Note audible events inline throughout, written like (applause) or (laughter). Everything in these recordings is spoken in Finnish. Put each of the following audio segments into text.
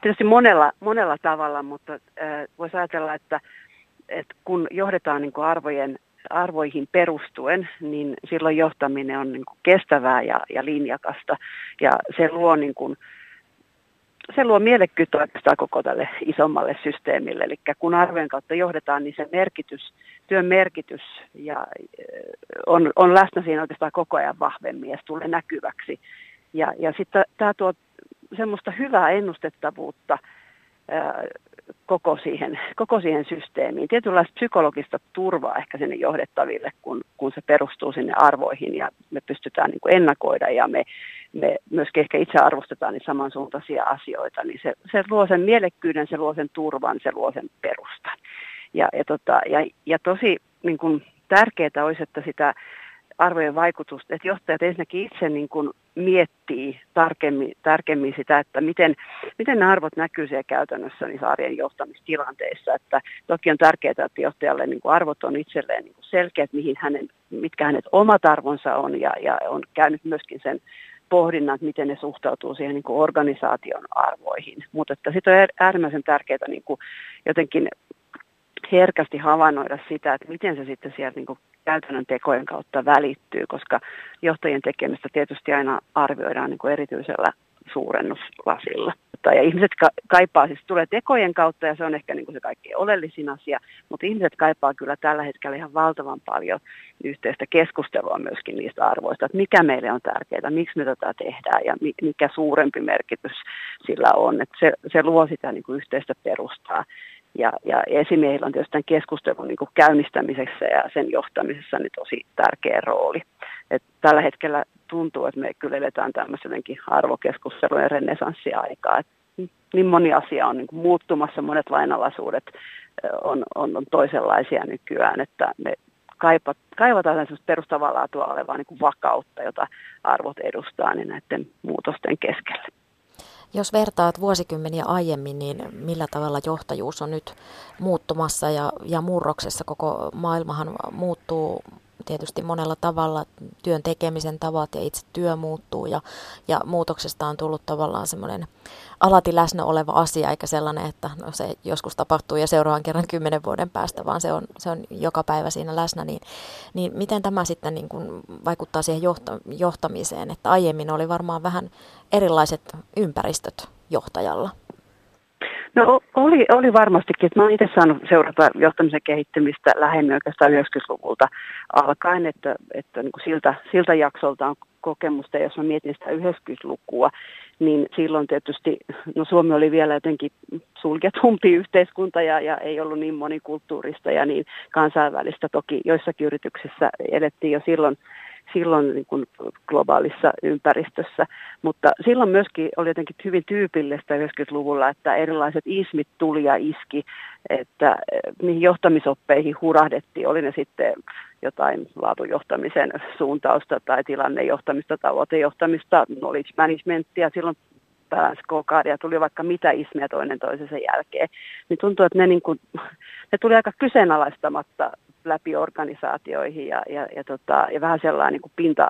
tietysti monella, monella tavalla, mutta äh, voisi ajatella, että, että kun johdetaan niin arvojen, arvoihin perustuen, niin silloin johtaminen on niin kestävää ja, ja linjakasta ja se luo niin kuin, se luo mielekkyyttä oikeastaan koko tälle isommalle systeemille. Eli kun arvojen kautta johdetaan, niin se merkitys, työn merkitys ja on, on läsnä siinä oikeastaan koko ajan vahvemmin ja se tulee näkyväksi. Ja, ja sitten tämä tuo semmoista hyvää ennustettavuutta ää, koko siihen, koko siihen systeemiin. Tietynlaista psykologista turvaa ehkä sinne johdettaville, kun, kun se perustuu sinne arvoihin ja me pystytään niin kuin ennakoida ja me, me myöskin ehkä itse arvostetaan niin samansuuntaisia asioita, niin se, se luo sen mielekkyyden, se luo sen turvan, se luo sen perustan. Ja, ja, tota, ja, ja tosi niin kuin, tärkeää olisi, että sitä arvojen vaikutusta, että johtajat ensinnäkin itse niin kuin miettii tarkemmin, tarkemmin sitä, että miten, miten nämä arvot näkyy siellä käytännössä niissä arjen johtamistilanteissa. Että toki on tärkeää, että johtajalle niin kuin arvot on itselleen niin kuin selkeät, mihin hänen, mitkä hänet omat arvonsa on ja, ja on käynyt myöskin sen pohdinnan, että miten ne suhtautuu siihen niin kuin organisaation arvoihin. Mutta sitten on äärimmäisen tärkeää niin kuin jotenkin herkästi havainnoida sitä, että miten se sitten sieltä niin kuin käytännön tekojen kautta välittyy, koska johtajien tekemistä tietysti aina arvioidaan niin kuin erityisellä suurennuslasilla. Ja ihmiset ka- kaipaa, siis tulee tekojen kautta ja se on ehkä niin kuin se kaikkein oleellisin asia, mutta ihmiset kaipaa kyllä tällä hetkellä ihan valtavan paljon yhteistä keskustelua myöskin niistä arvoista, että mikä meille on tärkeää, miksi me tätä tehdään ja mikä suurempi merkitys sillä on. Että se, se luo sitä niin kuin yhteistä perustaa. Ja, ja esimiehillä on tietysti tämän keskustelun niin kuin käynnistämisessä ja sen johtamisessa niin tosi tärkeä rooli. Et tällä hetkellä tuntuu, että me kyllä eletään tämmöistä jotenkin arvokeskustelujen renesanssiaikaa. Et niin moni asia on niin kuin muuttumassa, monet lainalaisuudet on, on, on toisenlaisia nykyään, että me kaivataan perustavaa laatua olevaa niin kuin vakautta, jota arvot edustaa niin näiden muutosten keskellä. Jos vertaat vuosikymmeniä aiemmin, niin millä tavalla johtajuus on nyt muuttumassa ja, ja murroksessa? Koko maailmahan muuttuu tietysti monella tavalla, työn tekemisen tavat ja itse työ muuttuu ja, ja muutoksesta on tullut tavallaan semmoinen alati läsnä oleva asia, eikä sellainen, että no se joskus tapahtuu ja seuraavan kerran kymmenen vuoden päästä, vaan se on, se on joka päivä siinä läsnä, niin, niin miten tämä sitten niin kuin vaikuttaa siihen johta, johtamiseen, että aiemmin oli varmaan vähän erilaiset ympäristöt johtajalla? No oli, oli varmastikin. Mä olen itse saanut seurata johtamisen kehittymistä lähemmin oikeastaan 90-luvulta alkaen, että, että niin kuin siltä, siltä jaksolta on kokemusta. Jos mä mietin sitä 90-lukua, niin silloin tietysti, no Suomi oli vielä jotenkin sulketumpi (laughs) yhteiskunta ja, ja ei ollut niin monikulttuurista ja niin kansainvälistä. Toki joissakin yrityksissä elettiin jo silloin silloin niin kuin globaalissa ympäristössä. Mutta silloin myöskin oli jotenkin hyvin tyypillistä 90-luvulla, että erilaiset ismit tuli ja iski, että eh, niihin johtamisoppeihin hurahdettiin, oli ne sitten jotain laatujohtamisen suuntausta tai tilannejohtamista, tavoitejohtamista, knowledge managementia, silloin balance scorecardia, tuli vaikka mitä ismiä toinen toisensa jälkeen, niin tuntuu, että ne, niin kuin, ne tuli aika kyseenalaistamatta läpi organisaatioihin ja, ja, ja, tota, ja vähän sellainen niin kuin pinta,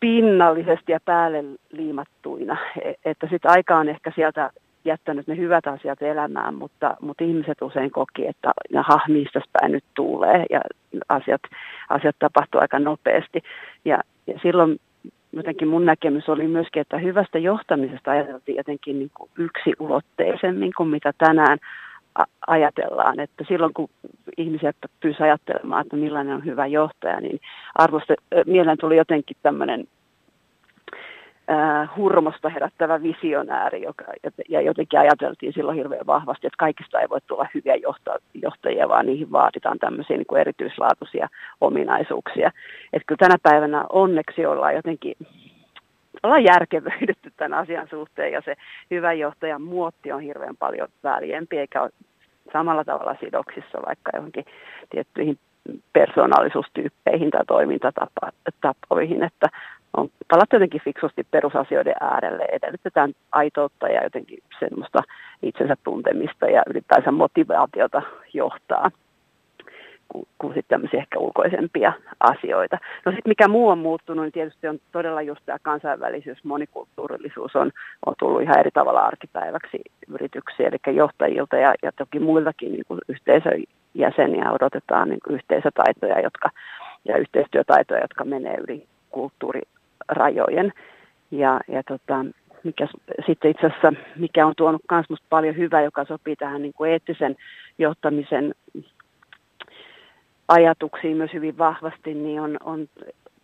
pinnallisesti ja päälle liimattuina. E, että sitten aika on ehkä sieltä jättänyt ne hyvät asiat elämään, mutta, mutta ihmiset usein koki, että jaha, mistä päin nyt tulee ja asiat, asiat tapahtuu aika nopeasti. Ja, ja silloin jotenkin mun näkemys oli myöskin, että hyvästä johtamisesta ajateltiin jotenkin niin kuin yksiulotteisemmin kuin mitä tänään ajatellaan, että silloin kun ihmiset pyysivät ajattelemaan, että millainen on hyvä johtaja, niin arvosta, mieleen tuli jotenkin tämmöinen äh, hurmosta herättävä visionääri, joka, ja jotenkin ajateltiin silloin hirveän vahvasti, että kaikista ei voi tulla hyviä johtajia, vaan niihin vaaditaan tämmöisiä niin kuin erityislaatuisia ominaisuuksia. Että kyllä tänä päivänä onneksi ollaan jotenkin ollaan järkevöidytty tämän asian suhteen ja se hyvän johtajan muotti on hirveän paljon väljempi eikä samalla tavalla sidoksissa vaikka johonkin tiettyihin persoonallisuustyyppeihin tai toimintatapoihin, että on palattu jotenkin fiksusti perusasioiden äärelle, edellytetään aitoutta ja jotenkin semmoista itsensä tuntemista ja ylipäänsä motivaatiota johtaa kuin, kuin sitten tämmöisiä ehkä ulkoisempia asioita. No sitten mikä muu on muuttunut, niin tietysti on todella just tämä kansainvälisyys, monikulttuurillisuus on, on tullut ihan eri tavalla arkipäiväksi yrityksiä, eli johtajilta ja, ja toki muiltakin niin kuin yhteisön jäseniä odotetaan niin kuin yhteisötaitoja jotka, ja yhteistyötaitoja, jotka menee yli kulttuurirajojen. Ja, ja tota, mikä sitten itse asiassa, mikä on tuonut myös paljon hyvää, joka sopii tähän niin kuin eettisen johtamisen ajatuksiin myös hyvin vahvasti, niin on, on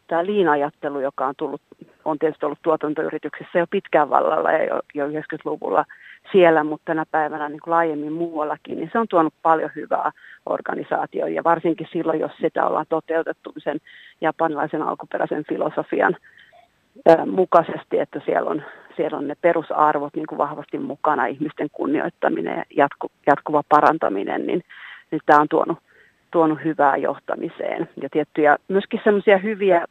tämä liinajattelu, joka on, tullut, on tietysti ollut tuotantoyrityksissä jo pitkään vallalla ja jo, jo 90-luvulla siellä, mutta tänä päivänä niin kuin laajemmin muuallakin, niin se on tuonut paljon hyvää organisaatioon. Ja varsinkin silloin, jos sitä ollaan toteutettu sen japanilaisen alkuperäisen filosofian mukaisesti, että siellä on, siellä on ne perusarvot niin kuin vahvasti mukana, ihmisten kunnioittaminen ja jatku, jatkuva parantaminen, niin, niin tämä on tuonut, tuonut hyvää johtamiseen. Ja tiettyjä, myöskin sellaisia hyviä,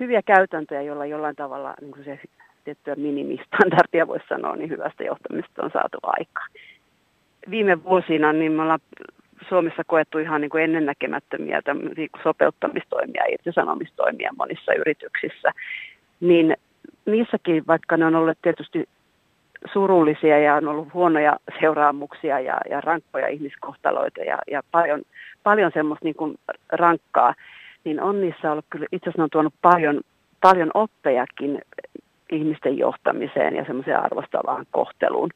hyviä käytäntöjä, joilla jollain tavalla niin kuin se tiettyä minimistandardia voisi sanoa, niin hyvästä johtamista on saatu aikaan. Viime vuosina niin me ollaan Suomessa koettu ihan niin kuin ennennäkemättömiä sopeuttamistoimia ja irtisanomistoimia monissa yrityksissä niin niissäkin, vaikka ne on ollut tietysti surullisia ja on ollut huonoja seuraamuksia ja, ja rankkoja ihmiskohtaloita ja, ja paljon, paljon semmoista niin kuin rankkaa, niin on niissä ollut kyllä, itse asiassa on tuonut paljon, paljon oppejakin ihmisten johtamiseen ja semmoiseen arvostavaan kohteluun.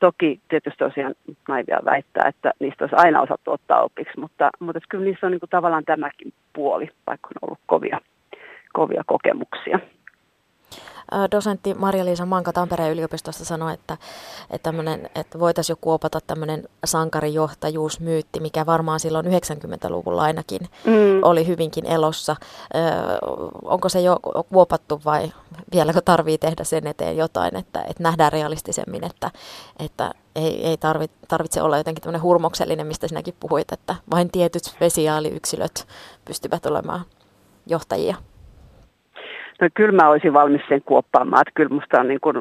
Toki tietysti tosiaan naivia väittää, että niistä olisi aina osattu ottaa opiksi, mutta, mutta kyllä niissä on niin kuin tavallaan tämäkin puoli, vaikka on ollut kovia, kovia kokemuksia dosentti Maria-Liisa Manka Tampereen yliopistosta sanoi, että, että, että voitaisiin jo kuopata tämmöinen sankarijohtajuusmyytti, mikä varmaan silloin 90-luvulla ainakin mm. oli hyvinkin elossa. Ö, onko se jo kuopattu vai vieläkö tarvii tehdä sen eteen jotain, että, että nähdään realistisemmin, että, että ei, ei tarvitse, tarvitse olla jotenkin tämmöinen hurmoksellinen, mistä sinäkin puhuit, että vain tietyt spesiaaliyksilöt pystyvät olemaan johtajia. No kyllä mä olisin valmis sen kuoppaamaan, että kyllä musta on, niin kuin,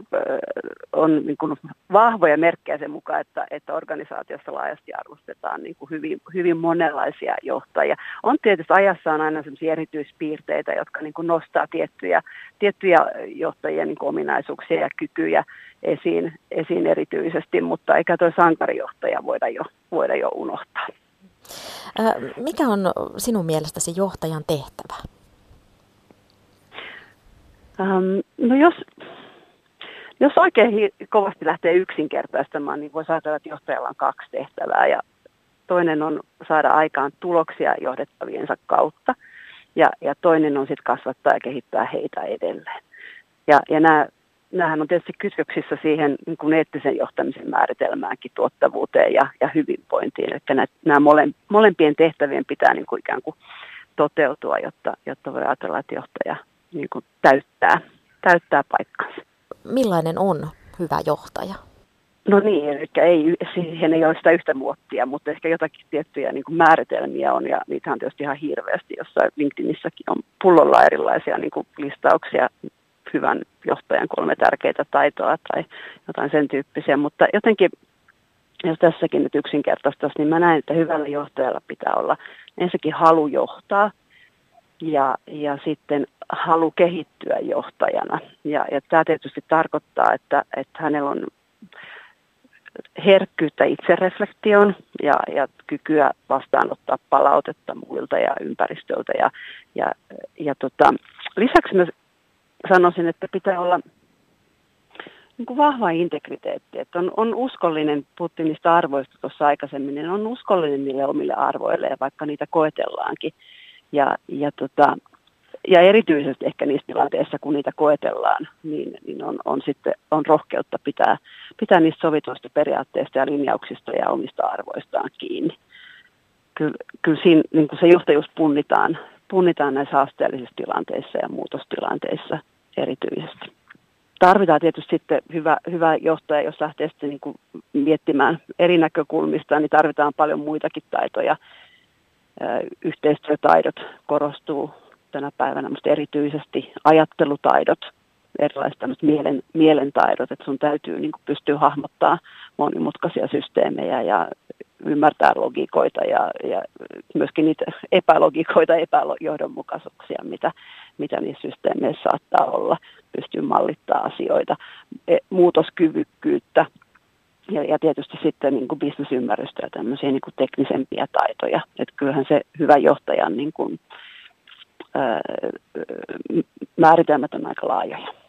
on niin kuin vahvoja merkkejä sen mukaan, että, että organisaatiossa laajasti arvostetaan niin kuin hyvin, hyvin monenlaisia johtajia. On tietysti ajassa on aina sellaisia erityispiirteitä, jotka niin kuin nostaa tiettyjä, tiettyjä johtajien niin ominaisuuksia ja kykyjä esiin, esiin erityisesti, mutta eikä tuo sankarijohtaja voida jo, voida jo unohtaa. Mikä on sinun mielestäsi johtajan tehtävä? Ähm, no jos, jos oikein hi- kovasti lähtee yksinkertaistamaan, niin voi ajatella, että johtajalla on kaksi tehtävää. Ja toinen on saada aikaan tuloksia johdettaviensa kautta. Ja, ja toinen on sitten kasvattaa ja kehittää heitä edelleen. Ja, ja nämä, nämähän on tietysti kytköksissä siihen niin kuin eettisen johtamisen määritelmäänkin, tuottavuuteen ja, ja hyvinvointiin. Että nämä, nämä mole, molempien tehtävien pitää niin kuin ikään kuin toteutua, jotta, jotta voi ajatella, että johtaja niin kuin täyttää, täyttää paikkansa. Millainen on hyvä johtaja? No niin, eli ei, siihen ei ole sitä yhtä muottia, mutta ehkä jotakin tiettyjä niin kuin määritelmiä on, ja niitä on tietysti ihan hirveästi, jossa LinkedInissäkin on pullolla erilaisia niin kuin listauksia hyvän johtajan kolme tärkeitä taitoa tai jotain sen tyyppisiä, mutta jotenkin, jos tässäkin nyt yksinkertaistaisi, niin mä näen, että hyvällä johtajalla pitää olla ensinnäkin halu johtaa, ja, ja sitten halu kehittyä johtajana. Ja, ja tämä tietysti tarkoittaa, että, että hänellä on herkkyyttä itsereflektioon ja, ja kykyä vastaanottaa palautetta muilta ja ympäristöltä. Ja, ja, ja tota, lisäksi mä sanoisin, että pitää olla niin kuin vahva integriteetti, että on, on uskollinen, puhuttiin niistä arvoista tuossa aikaisemmin, niin on uskollinen niille omille arvoille, vaikka niitä koetellaankin. Ja, ja, tota, ja erityisesti ehkä niissä tilanteissa, kun niitä koetellaan, niin, niin on, on sitten on rohkeutta pitää, pitää niistä sovituista periaatteista ja linjauksista ja omista arvoistaan kiinni. Kyllä, kyllä siinä niin se johtajuus punnitaan, punnitaan näissä haasteellisissa tilanteissa ja muutostilanteissa erityisesti. Tarvitaan tietysti sitten hyvä, hyvä johtaja, jos lähtee sitten niin kuin miettimään eri näkökulmista, niin tarvitaan paljon muitakin taitoja yhteistyötaidot korostuu tänä päivänä, mutta erityisesti ajattelutaidot erilaiset mielen, mielentaidot, että sun täytyy niin kuin pystyä hahmottaa monimutkaisia systeemejä ja ymmärtää logiikoita ja, ja myöskin niitä epälogikoita, epäjohdonmukaisuuksia, mitä, mitä niissä systeemeissä saattaa olla, pystyy mallittaa asioita, e, muutoskyvykkyyttä ja, ja tietysti sitten niin bisnesymmärrystä ja tämmöisiä niin kuin teknisempiä taitoja. Että kyllähän se hyvä johtajan niin kuin, ää, määritelmät on aika laajoja.